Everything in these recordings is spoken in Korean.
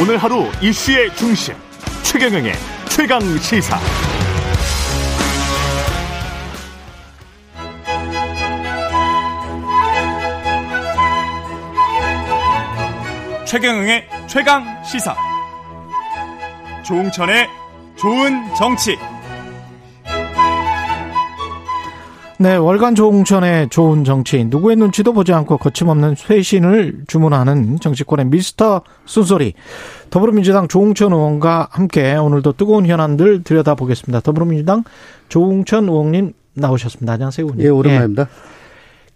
오늘 하루 이슈의 중심 최경영의 최강 시사. 최경영의 최강 시사. 조웅천의 좋은 정치. 네, 월간 조홍천의 좋은 정치. 누구의 눈치도 보지 않고 거침없는 쇄신을 주문하는 정치권의 미스터 순소리. 더불어민주당 조홍천 의원과 함께 오늘도 뜨거운 현안들 들여다보겠습니다. 더불어민주당 조홍천 의원님 나오셨습니다. 안녕하세요, 의원님. 예, 오랜만입니다. 예.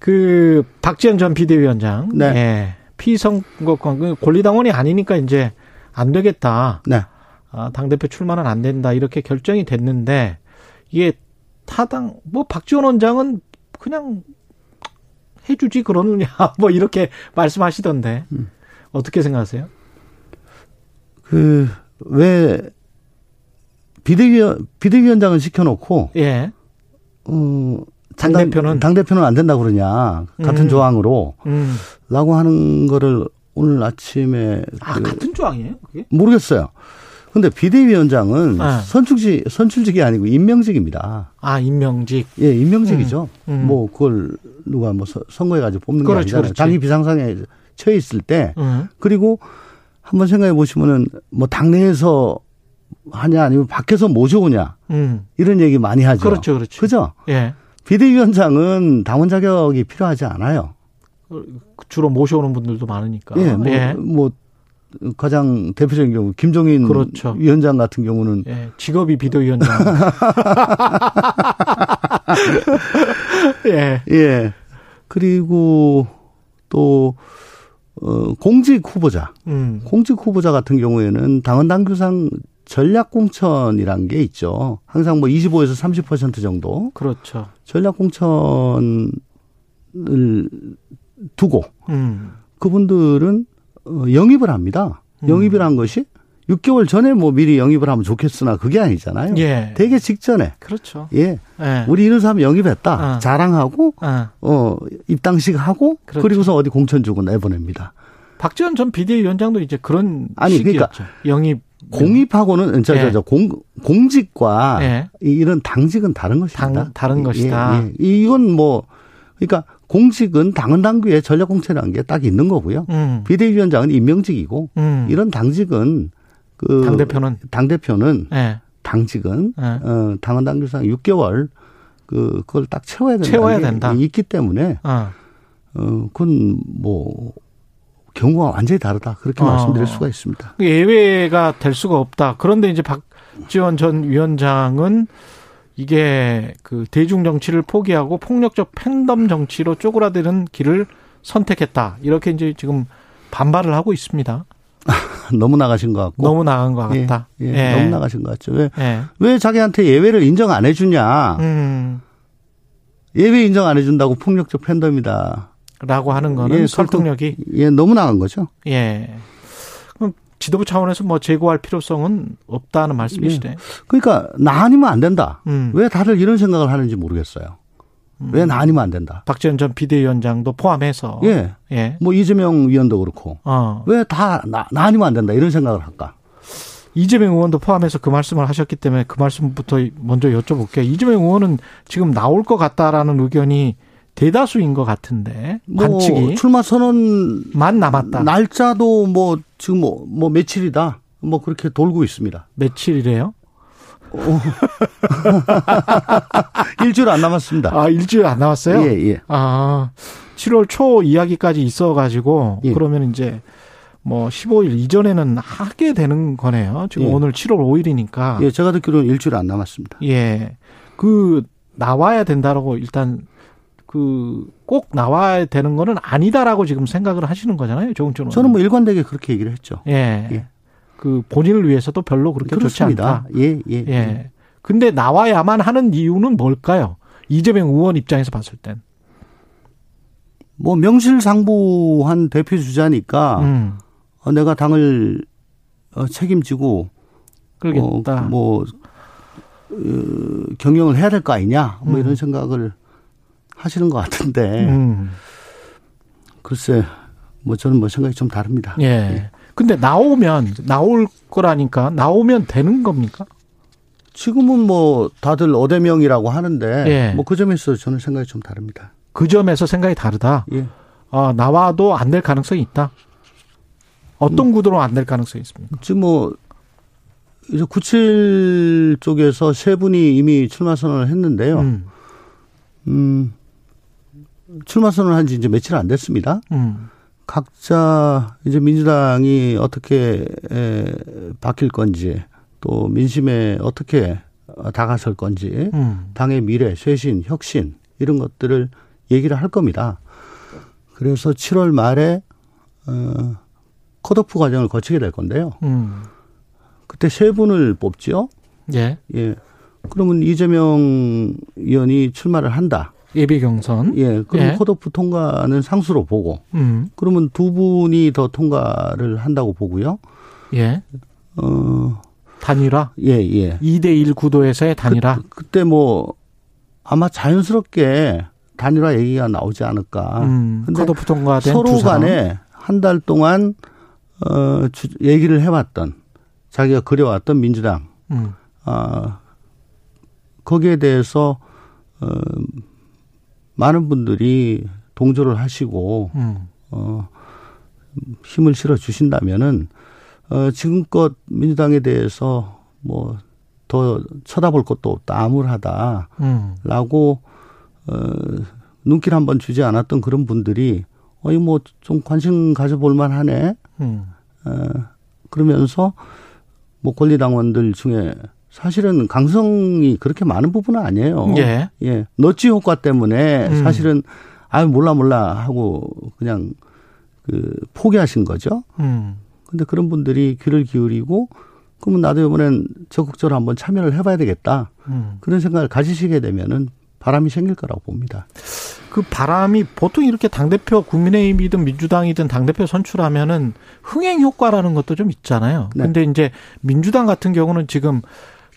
그 박지원 전 비대위원장. 네. 예. 피선거권 그 권리당원이 아니니까 이제 안 되겠다. 네. 아, 당대표 출마는 안 된다. 이렇게 결정이 됐는데 이게 타당 뭐 박지원 원장은 그냥 해주지 그러느냐 뭐 이렇게 말씀하시던데 음. 어떻게 생각하세요? 그 왜 비대위원 비대위원장을 시켜놓고 예. 어 당 대표는 당 대표는 안 된다 그러냐 같은 음. 조항으로 음. 라고 하는 거를 오늘 아침에 아 그 같은 조항이에요? 그게? 모르겠어요. 근데 비대위원장은 네. 선출직 선출직이 아니고 임명직입니다. 아 임명직. 예, 임명직이죠. 음, 음. 뭐 그걸 누가 뭐 선거해 가지고 뽑는 그렇지, 게 아니잖아요. 그렇지. 당이 비상상에 처해 있을 때 음. 그리고 한번 생각해 보시면은 뭐 당내에서 하냐 아니면 밖에서 모셔오냐 음. 이런 얘기 많이 하죠. 그렇죠, 그렇죠. 그죠? 예. 비대위원장은 당원 자격이 필요하지 않아요. 주로 모셔오는 분들도 많으니까. 예, 뭐, 예. 뭐 가장 대표적인 경우 김종인 그렇죠. 위원장 같은 경우는 예, 직업이 비대위원장. 예. 예. 그리고 또 어, 공직 후보자. 음. 공직 후보자 같은 경우에는 당원 당규상 전략 공천이란 게 있죠. 항상 뭐 25에서 30% 정도. 그렇죠. 전략 공천을 두고 음. 그분들은 어, 영입을 합니다. 음. 영입이란 것이 6개월 전에 뭐 미리 영입을 하면 좋겠으나 그게 아니잖아요. 예. 되게 직전에. 그렇죠. 예. 예. 우리 이런 사람 영입했다. 어. 자랑하고 어, 어 입당식 하고 그렇죠. 그리고서 어디 공천 주고 내보냅니다. 박지원 전 비대위원장도 이제 그런 아니 그러니까 영입 공입하고는 저, 저, 저, 예. 공, 공직과 예. 이런 당직은 다른 것입니다. 당, 다른 것이다. 예, 예. 이건 뭐, 그러니까 공직은 당헌 당규에 전략 공천이라는 게 딱 있는 거고요. 음. 비대위원장은 임명직이고 음. 이런 당직은 그 당 대표는 당 대표는 네. 당직은 네. 어 당헌 당규상 6개월 그 그걸 딱 채워야 된다. 채워야 된다. 있기 때문에 어. 어 그건 뭐 경우가 완전히 다르다. 그렇게 어. 말씀드릴 수가 있습니다. 예외가 될 수가 없다. 그런데 이제 박지원 전 위원장은 이게 그 대중 정치를 포기하고 폭력적 팬덤 정치로 쪼그라드는 길을 선택했다. 이렇게 이제 지금 반발을 하고 있습니다. 너무 나가신 것 같고. 너무 나간 것 같다. 예, 예, 예. 너무 나가신 것 같죠. 왜, 예. 왜 자기한테 예외를 인정 안 해주냐. 음. 예외 인정 안 해준다고 폭력적 팬덤이다. 라고 하는 거는 예, 설득력이. 예, 너무 나간 거죠. 예. 지도부 차원에서 뭐 제고할 필요성은 없다는 말씀이시네. 네. 그러니까 나 아니면 안 된다. 음. 왜 다들 이런 생각을 하는지 모르겠어요. 음. 왜나 아니면 안 된다. 박지원 전 비대위원장도 포함해서. 예. 예. 뭐 이재명 위원도 그렇고. 어. 왜다 나, 나 아니면 안 된다. 이런 생각을 할까? 이재명 의원도 포함해서 그 말씀을 하셨기 때문에 그 말씀부터 먼저 여쭤볼게요. 이재명 의원은 지금 나올 것 같다라는 의견이 대다수인 것 같은데 뭐 관측이 출마 선언만 남았다. 날짜도 뭐 지금 뭐, 뭐 며칠이다. 뭐 그렇게 돌고 있습니다. 며칠이래요? 어. 일주일 안 남았습니다. 아, 일주일 안 남았어요? 예, 예. 아, 7월 초 이야기까지 있어가지고, 예. 그러면 이제 뭐 15일 이전에는 하게 되는 거네요. 지금 예. 오늘 7월 5일이니까. 예, 제가 듣기로는 일주일 안 남았습니다. 예. 그, 나와야 된다라고 일단 그 꼭 나와야 되는 거는 아니다라고 지금 생각을 하시는 거잖아요, 조은천 저는 뭐 일관되게 그렇게 얘기를 했죠. 예. 예. 그 본인을 위해서도 별로 그렇게 그렇습니다. 좋지 않다. 예, 예, 예. 예. 근데 나와야만 하는 이유는 뭘까요? 이재명 의원 입장에서 봤을 땐. 뭐 명실상부한 대표 주자니까 음. 어, 내가 당을 어, 책임지고 그러겠다. 어, 뭐 어, 경영을 해야 될 거 아니냐 뭐 음. 이런 생각을 하시는 것 같은데 음. 글쎄 뭐 저는 뭐 생각이 좀 다릅니다. 예. 예. 근데 나오면 나올 거라니까 나오면 되는 겁니까? 지금은 뭐 다들 어대명이라고 하는데 예. 뭐그 점에서 저는 생각이 좀 다릅니다. 그 점에서 생각이 다르다. 예. 아, 나와도 안 될 가능성이 있다. 어떤 음, 구도로 안 될 가능성이 있습니까? 지금 뭐 이제 97 쪽에서 세 분이 이미 출마 선언을 했는데요. 음, 음 출마 선언을 한지 이제 며칠 안 됐습니다. 음. 각자 이제 민주당이 어떻게 에, 바뀔 건지 또 민심에 어떻게 다가설 건지 음. 당의 미래, 쇄신, 혁신 이런 것들을 얘기를 할 겁니다. 그래서 7월 말에 어 컷오프 과정을 거치게 될 건데요. 음. 그때 세 분을 뽑죠. 예. 예. 그러면 이재명 의원이 출마를 한다. 예비 경선. 예. 그럼 예. 컷오프 통과는 상수로 보고. 음. 그러면 두 분이 더 통과를 한다고 보고요. 예. 어. 단일화? 예, 예. 2대1 구도에서의 단일화? 그, 때뭐 아마 자연스럽게 단일화 얘기가 나오지 않을까. 음, 근데 컷오프 통과된 서로 간에 한 달 동안 어 주, 얘기를 해 왔던 자기가 그려왔던 민주당. 음. 아 거기에 대해서 어 많은 분들이 동조를 하시고 음. 어 힘을 실어 주신다면은 어 지금껏 민주당에 대해서 뭐 더 쳐다볼 것도 없다 암울하다라고 음. 어 눈길 한번 주지 않았던 그런 분들이 어이 뭐 좀 관심 가져볼 만하네. 음. 어 그러면서 뭐 권리당원들 중에 사실은 강성이 그렇게 많은 부분은 아니에요. 예. 예. 너치 효과 때문에 음. 사실은 아유 몰라 몰라 하고 그냥 그 포기하신 거죠. 음. 근데 그런 분들이 귀를 기울이고 그러면 나도 이번엔 적극적으로 한번 참여를 해봐야 되겠다. 음. 그런 생각을 가지시게 되면은 바람이 생길 거라고 봅니다. 그 바람이 보통 이렇게 당대표 국민의힘이든 민주당이든 당대표 선출하면은 흥행 효과라는 것도 좀 있잖아요. 네. 근데 이제 민주당 같은 경우는 지금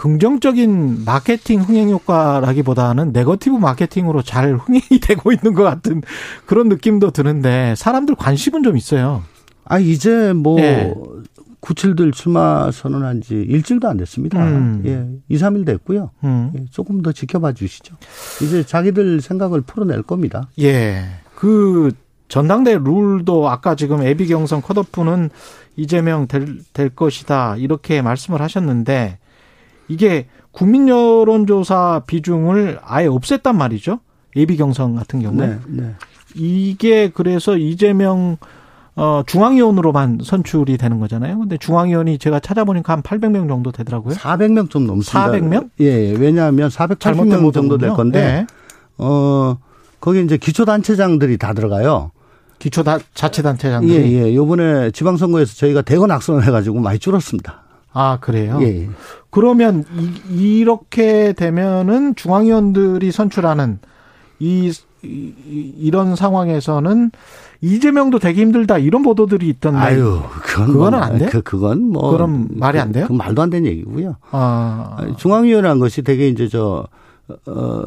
긍정적인 마케팅 흥행 효과라기보다는 네거티브 마케팅으로 잘 흥행이 되고 있는 것 같은 그런 느낌도 드는데 사람들 관심은 좀 있어요. 아 이제 뭐 예. 97들 출마 선언한 지 일주일도 안 됐습니다. 음. 예, 2, 3일 됐고요. 음. 예, 조금 더 지켜봐 주시죠. 이제 자기들 생각을 풀어낼 겁니다. 예. 그 전당대 룰도 아까 지금 애비 경선 컷오프는 이재명 될, 될 것이다. 이렇게 말씀을 하셨는데 이게 국민 여론조사 비중을 아예 없앴단 말이죠. 예비 경선 같은 경우에. 네, 네. 이게 그래서 이재명 어 중앙위원으로만 선출이 되는 거잖아요. 근데 중앙위원이 제가 찾아보니까 한 800명 정도 되더라고요. 400명 좀 넘습니다. 400명? 예, 예. 왜냐하면 480명 정도 될 건데 네. 어 거기 이제 기초 단체장들이 다 들어가요. 기초 다 자체 단체장들이 예, 예. 요번에 지방 선거에서 저희가 대거 낙선을 해 가지고 많이 줄었습니다. 아, 그래요? 예. 그러면 이, 이렇게 되면은 중앙위원들이 선출하는 이, 이 이 런 상황에서는 이재명도 되기 힘들다 이런 보도들이 있던데. 아유, 그건 그거는 뭐, 안 돼? 그 그건 뭐 그럼 말이 안 돼요? 그 말도 안 되는 얘기고요. 아. 중앙위원회란 것이 되게 이제 저 어,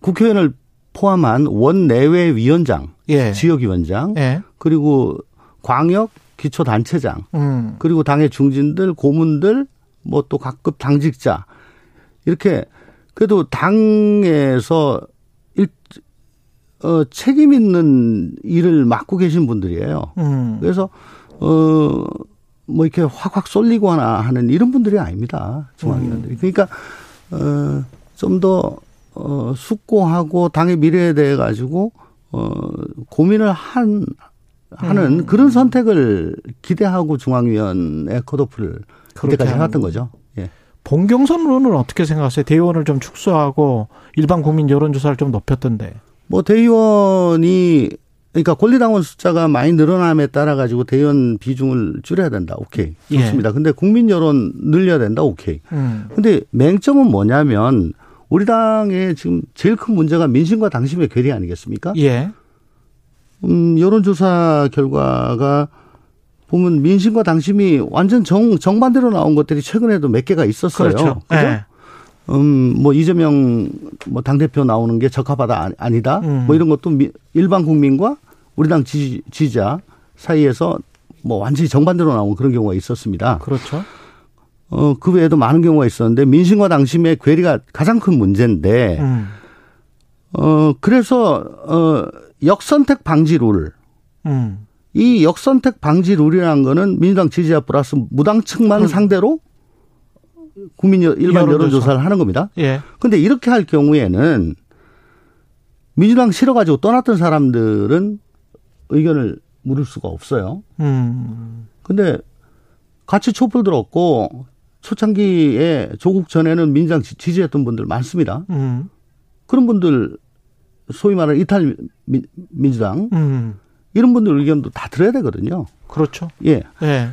국회의원을 포함한 원내외 위원장, 예. 지역위원장, 예. 그리고 광역 기초 단체장, 음. 그리고 당의 중진들, 고문들, 뭐 또 각급 당직자 이렇게 그래도 당에서 일, 어, 책임 있는 일을 맡고 계신 분들이에요. 음. 그래서 어, 뭐 이렇게 확확 쏠리거나 하는 이런 분들이 아닙니다. 중앙위원들이. 음. 그러니까 어, 좀더 어, 숙고하고 당의 미래에 대해 가지고 어, 고민을 한 하는 음. 그런 선택을 기대하고 중앙위원회 컷오프를 그때까지 해왔던 거죠. 예. 본경선론은 어떻게 생각하세요? 대의원을 좀 축소하고 일반 국민 여론조사를 좀 높였던데. 뭐 대의원이 그러니까 권리당원 숫자가 많이 늘어남에 따라 가지고 대의원 비중을 줄여야 된다. 오케이. 예. 좋습니다. 예. 근데 국민 여론 늘려야 된다. 오케이. 음. 근데 맹점은 뭐냐면 우리 당의 지금 제일 큰 문제가 민심과 당심의 괴리 아니겠습니까? 예. 음, 여론조사 결과가 보면 민심과 당심이 완전 정, 정반대로 나온 것들이 최근에도 몇 개가 있었어요. 그렇죠. 그죠? 네. 음, 뭐 이재명 뭐 당대표 나오는 게 적합하다 아니다. 음. 뭐 이런 것도 일반 국민과 우리 당 지지, 지지자 사이에서 뭐 완전히 정반대로 나온 그런 경우가 있었습니다. 그렇죠. 어, 그 외에도 많은 경우가 있었는데 민심과 당심의 괴리가 가장 큰 문제인데, 음. 어, 그래서, 어, 역선택 방지 룰. 음. 이 역선택 방지 룰이라는 거는 민주당 지지자 플러스 무당층만 음. 상대로 국민 일반 여론조사. 여론조사를 하는 겁니다. 예. 근데 이렇게 할 경우에는 민주당 싫어가지고 떠났던 사람들은 의견을 물을 수가 없어요. 음. 근데 같이 촛불 들었고 초창기에 조국 전에는 민주당 지지했던 분들 많습니다. 음. 그런 분들 소위 말하는 이탈 민주당 음. 이런 분들 의견도 다 들어야 되거든요. 그렇죠. 예. 예.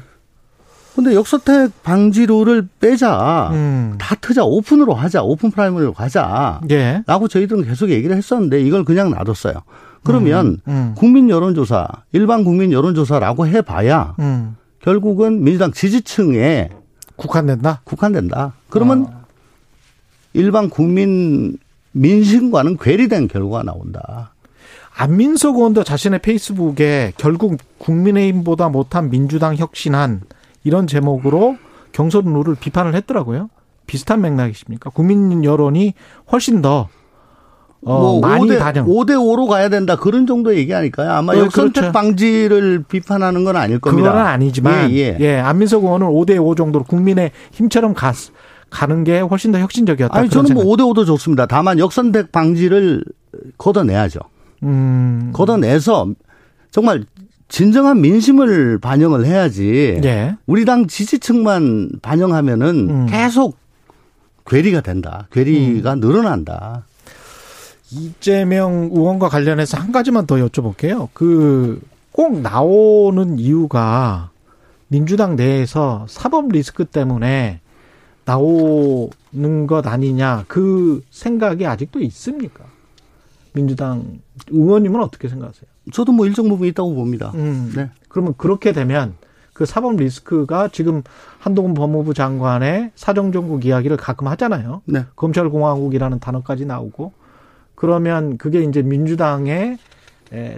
근데 역선택 방지룰을 빼자. 음. 다 트자. open으로 하자. open primary로 가자. 예. 라고 저희들은 계속 얘기를 했었는데 이걸 그냥 놔뒀어요. 그러면 음. 음. 국민 여론조사, 일반 국민 여론조사라고 해봐야 음. 결국은 민주당 지지층에 국한된다? 국한된다. 그러면 어. 일반 국민 민심과는 괴리된 결과가 나온다. 안민석 의원도 자신의 페이스북에 결국 국민의힘보다 못한 민주당 혁신한 이런 제목으로 경선 룰을 비판을 했더라고요. 비슷한 맥락이십니까? 국민 여론이 훨씬 더 어, 뭐 많이 5대, 반영. 5대 5로 가야 된다. 그런 정도 얘기 아닐까요? 아마 어, 역선택 그렇죠. 방지를 비판하는 건 아닐 겁니다. 그건 아니지만 예, 예. 예 안민석 의원은 5대 5 정도로 국민의 힘처럼 갔, 가는 게 훨씬 더 혁신적이었다. 아니 저는 뭐 5대 5도 좋습니다. 다만 역선택 방지를 걷어내야죠. 음. 걷어내서 정말 진정한 민심을 반영을 해야지. 예. 우리 당 지지층만 반영하면은 음. 계속 괴리가 된다. 괴리가 음. 늘어난다. 이재명 의원과 관련해서 한 가지만 더 여쭤볼게요. 그 꼭 나오는 이유가 민주당 내에서 사법 리스크 때문에 나오는 것 아니냐 그 생각이 아직도 있습니까? 민주당 의원님은 어떻게 생각하세요? 저도 뭐 일정 부분 있다고 봅니다. 음, 네. 그러면 그렇게 되면 그 사법 리스크가 지금 한동훈 법무부 장관의 사정정국 이야기를 가끔 하잖아요. 네. 검찰공화국이라는 단어까지 나오고 그러면 그게 이제 민주당의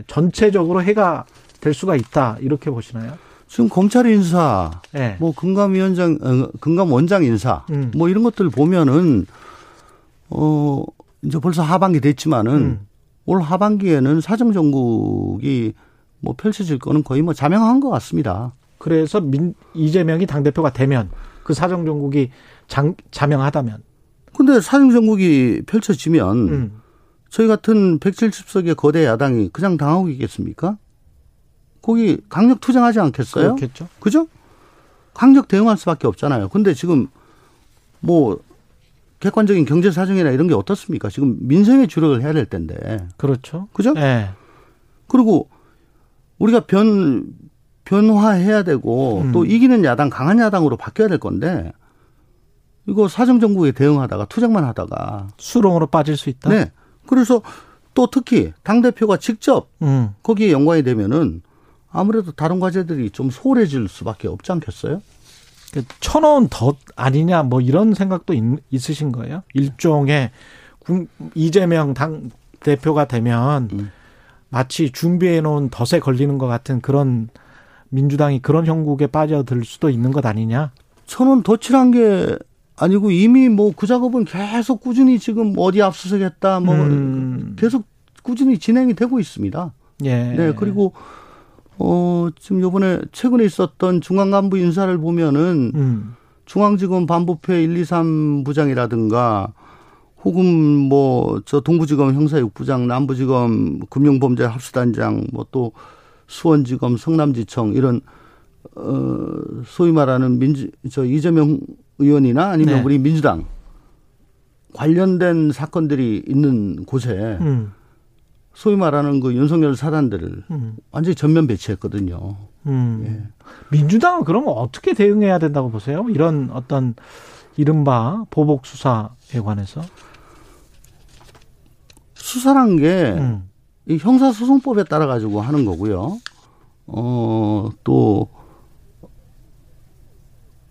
전체적으로 해가 될 수가 있다 이렇게 보시나요? 지금 검찰 인사, 네. 뭐 금감위원장, 어, 금감원장 인사, 음. 뭐 이런 것들 보면은 어 이제 벌써 하반기 됐지만은 음. 올 하반기에는 사정 정국이 뭐 펼쳐질 거는 거의 뭐 자명한 것 같습니다. 그래서 민, 이재명이 당 대표가 되면 그 사정 정국이 장, 자명하다면. 근데 사정 정국이 펼쳐지면 음. 저희 같은 170석의 거대 야당이 그냥 당하고 있겠습니까? 거기 강력 투쟁하지 않겠어요? 그렇겠죠. 그죠? 강력 대응할 수밖에 없잖아요. 근데 지금 뭐 객관적인 경제 사정이나 이런 게 어떻습니까? 지금 민생에 주력을 해야 될 텐데. 그렇죠. 그죠? 네. 그리고 우리가 변 변화해야 되고 음. 또 이기는 야당 강한 야당으로 바뀌어야 될 건데 이거 사정 정국에 대응하다가 투쟁만 하다가 수렁으로 빠질 수 있다. 네. 그래서 또 특히 당 대표가 직접 음. 거기에 연관이 되면은 아무래도 다른 과제들이 좀 소홀해질 수밖에 없지 않겠어요? 그 천원 더 아니냐 뭐 이런 생각도 있, 있으신 거예요? 일종의 이재명 당 대표가 되면 음. 마치 준비해 놓은 덫에 걸리는 것 같은 그런 민주당이 그런 형국에 빠져들 수도 있는 것 아니냐? 천원 덫이란 게 아니고 이미 뭐 그 작업은 계속 꾸준히 지금 어디 압수수색했다 뭐 음. 계속 꾸준히 진행이 되고 있습니다. 예. 네 그리고 어 지금 요번에 최근에 있었던 중앙 간부 인사를 보면은 음. 중앙지검 반부패 1, 2, 3 부장이라든가 혹은 뭐 저 동부지검 형사육부장, 남부지검 금융범죄 합수단장, 뭐 또 수원지검 성남지청 이런 어 소위 말하는 민주 저 이재명 의원이나 아니면 네. 우리 민주당 관련된 사건들이 있는 곳에 음. 소위 말하는 그 윤석열 사단들을 음. 완전히 전면 배치했거든요. 음. 예. 민주당은 그러면 어떻게 대응해야 된다고 보세요? 이런 어떤 이른바 보복 수사에 관해서 수사란 게이 음. 형사소송법에 따라 가지고 하는 거고요. 어또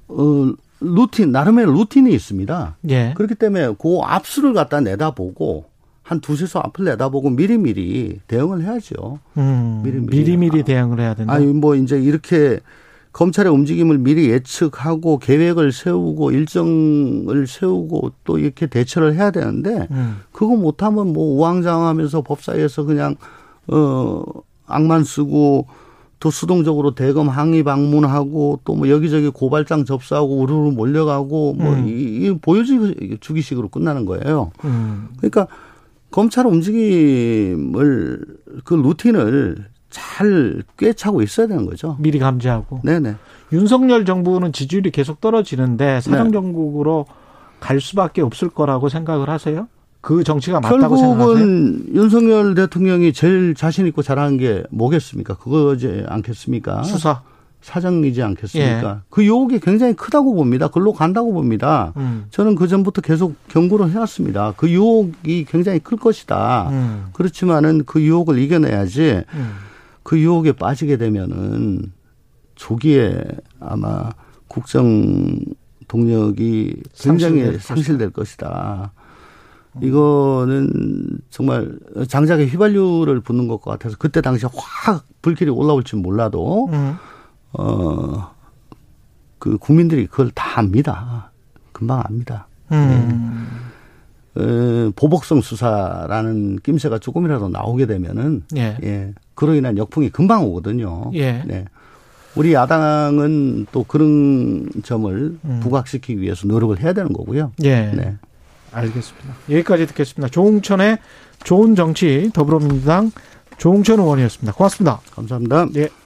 어, 루틴 나름의 루틴이 있습니다. 예. 그렇기 때문에 그 압수를 갖다 내다보고 한 두세 수 앞을 내다보고 미리미리 대응을 해야죠. 음, 미리미리, 미리미리 대응을 해야 된다. 아니 뭐 이제 이렇게 검찰의 움직임을 미리 예측하고 계획을 세우고 일정을 세우고 또 이렇게 대처를 해야 되는데 음. 그거 못하면 뭐 우왕좌왕하면서 법사위에서 그냥 어 악만 쓰고 또 수동적으로 대검 항의 방문하고 또 뭐 여기저기 고발장 접수하고 우르르 몰려가고 뭐 음. 이, 이 보여주기식으로 끝나는 거예요. 음. 그러니까 검찰 움직임을 그 루틴을 잘 꿰차고 있어야 되는 거죠. 미리 감지하고. 네네. 윤석열 정부는 지지율이 계속 떨어지는데 사정 정국으로 네. 갈 수밖에 없을 거라고 생각을 하세요? 그 정치가 맞다고 생각하세요? 결국은 윤석열 대통령이 제일 자신 있고 잘하는 게 뭐겠습니까? 그거지 않겠습니까? 수사. 사정이지 않겠습니까? 예. 그 유혹이 굉장히 크다고 봅니다. 글로 간다고 봅니다. 음. 저는 그 전부터 계속 경고를 해왔습니다. 그 유혹이 굉장히 클 것이다. 음. 그렇지만은 그 유혹을 이겨내야지. 음. 그 유혹에 빠지게 되면은 조기에 아마 국정 동력이 굉장히 상실될, 상실될 것이다. 이거는 정말 장작에 휘발유를 붓는 것 같아서 그때 당시에 확 불길이 올라올지 몰라도 음. 어 그 국민들이 그걸 다 압니다. 금방 압니다. 음. 네. 보복성 수사라는 낌새가 조금이라도 나오게 되면은 예. 예. 그로 인한 역풍이 금방 오거든요. 예. 네. 우리 야당은 또 그런 점을 음. 부각시키기 위해서 노력을 해야 되는 거고요. 예. 네. 알겠습니다. 여기까지 듣겠습니다. 조홍천의 좋은 정치 더불어민주당 조홍천 의원이었습니다. 고맙습니다. 감사합니다. 예.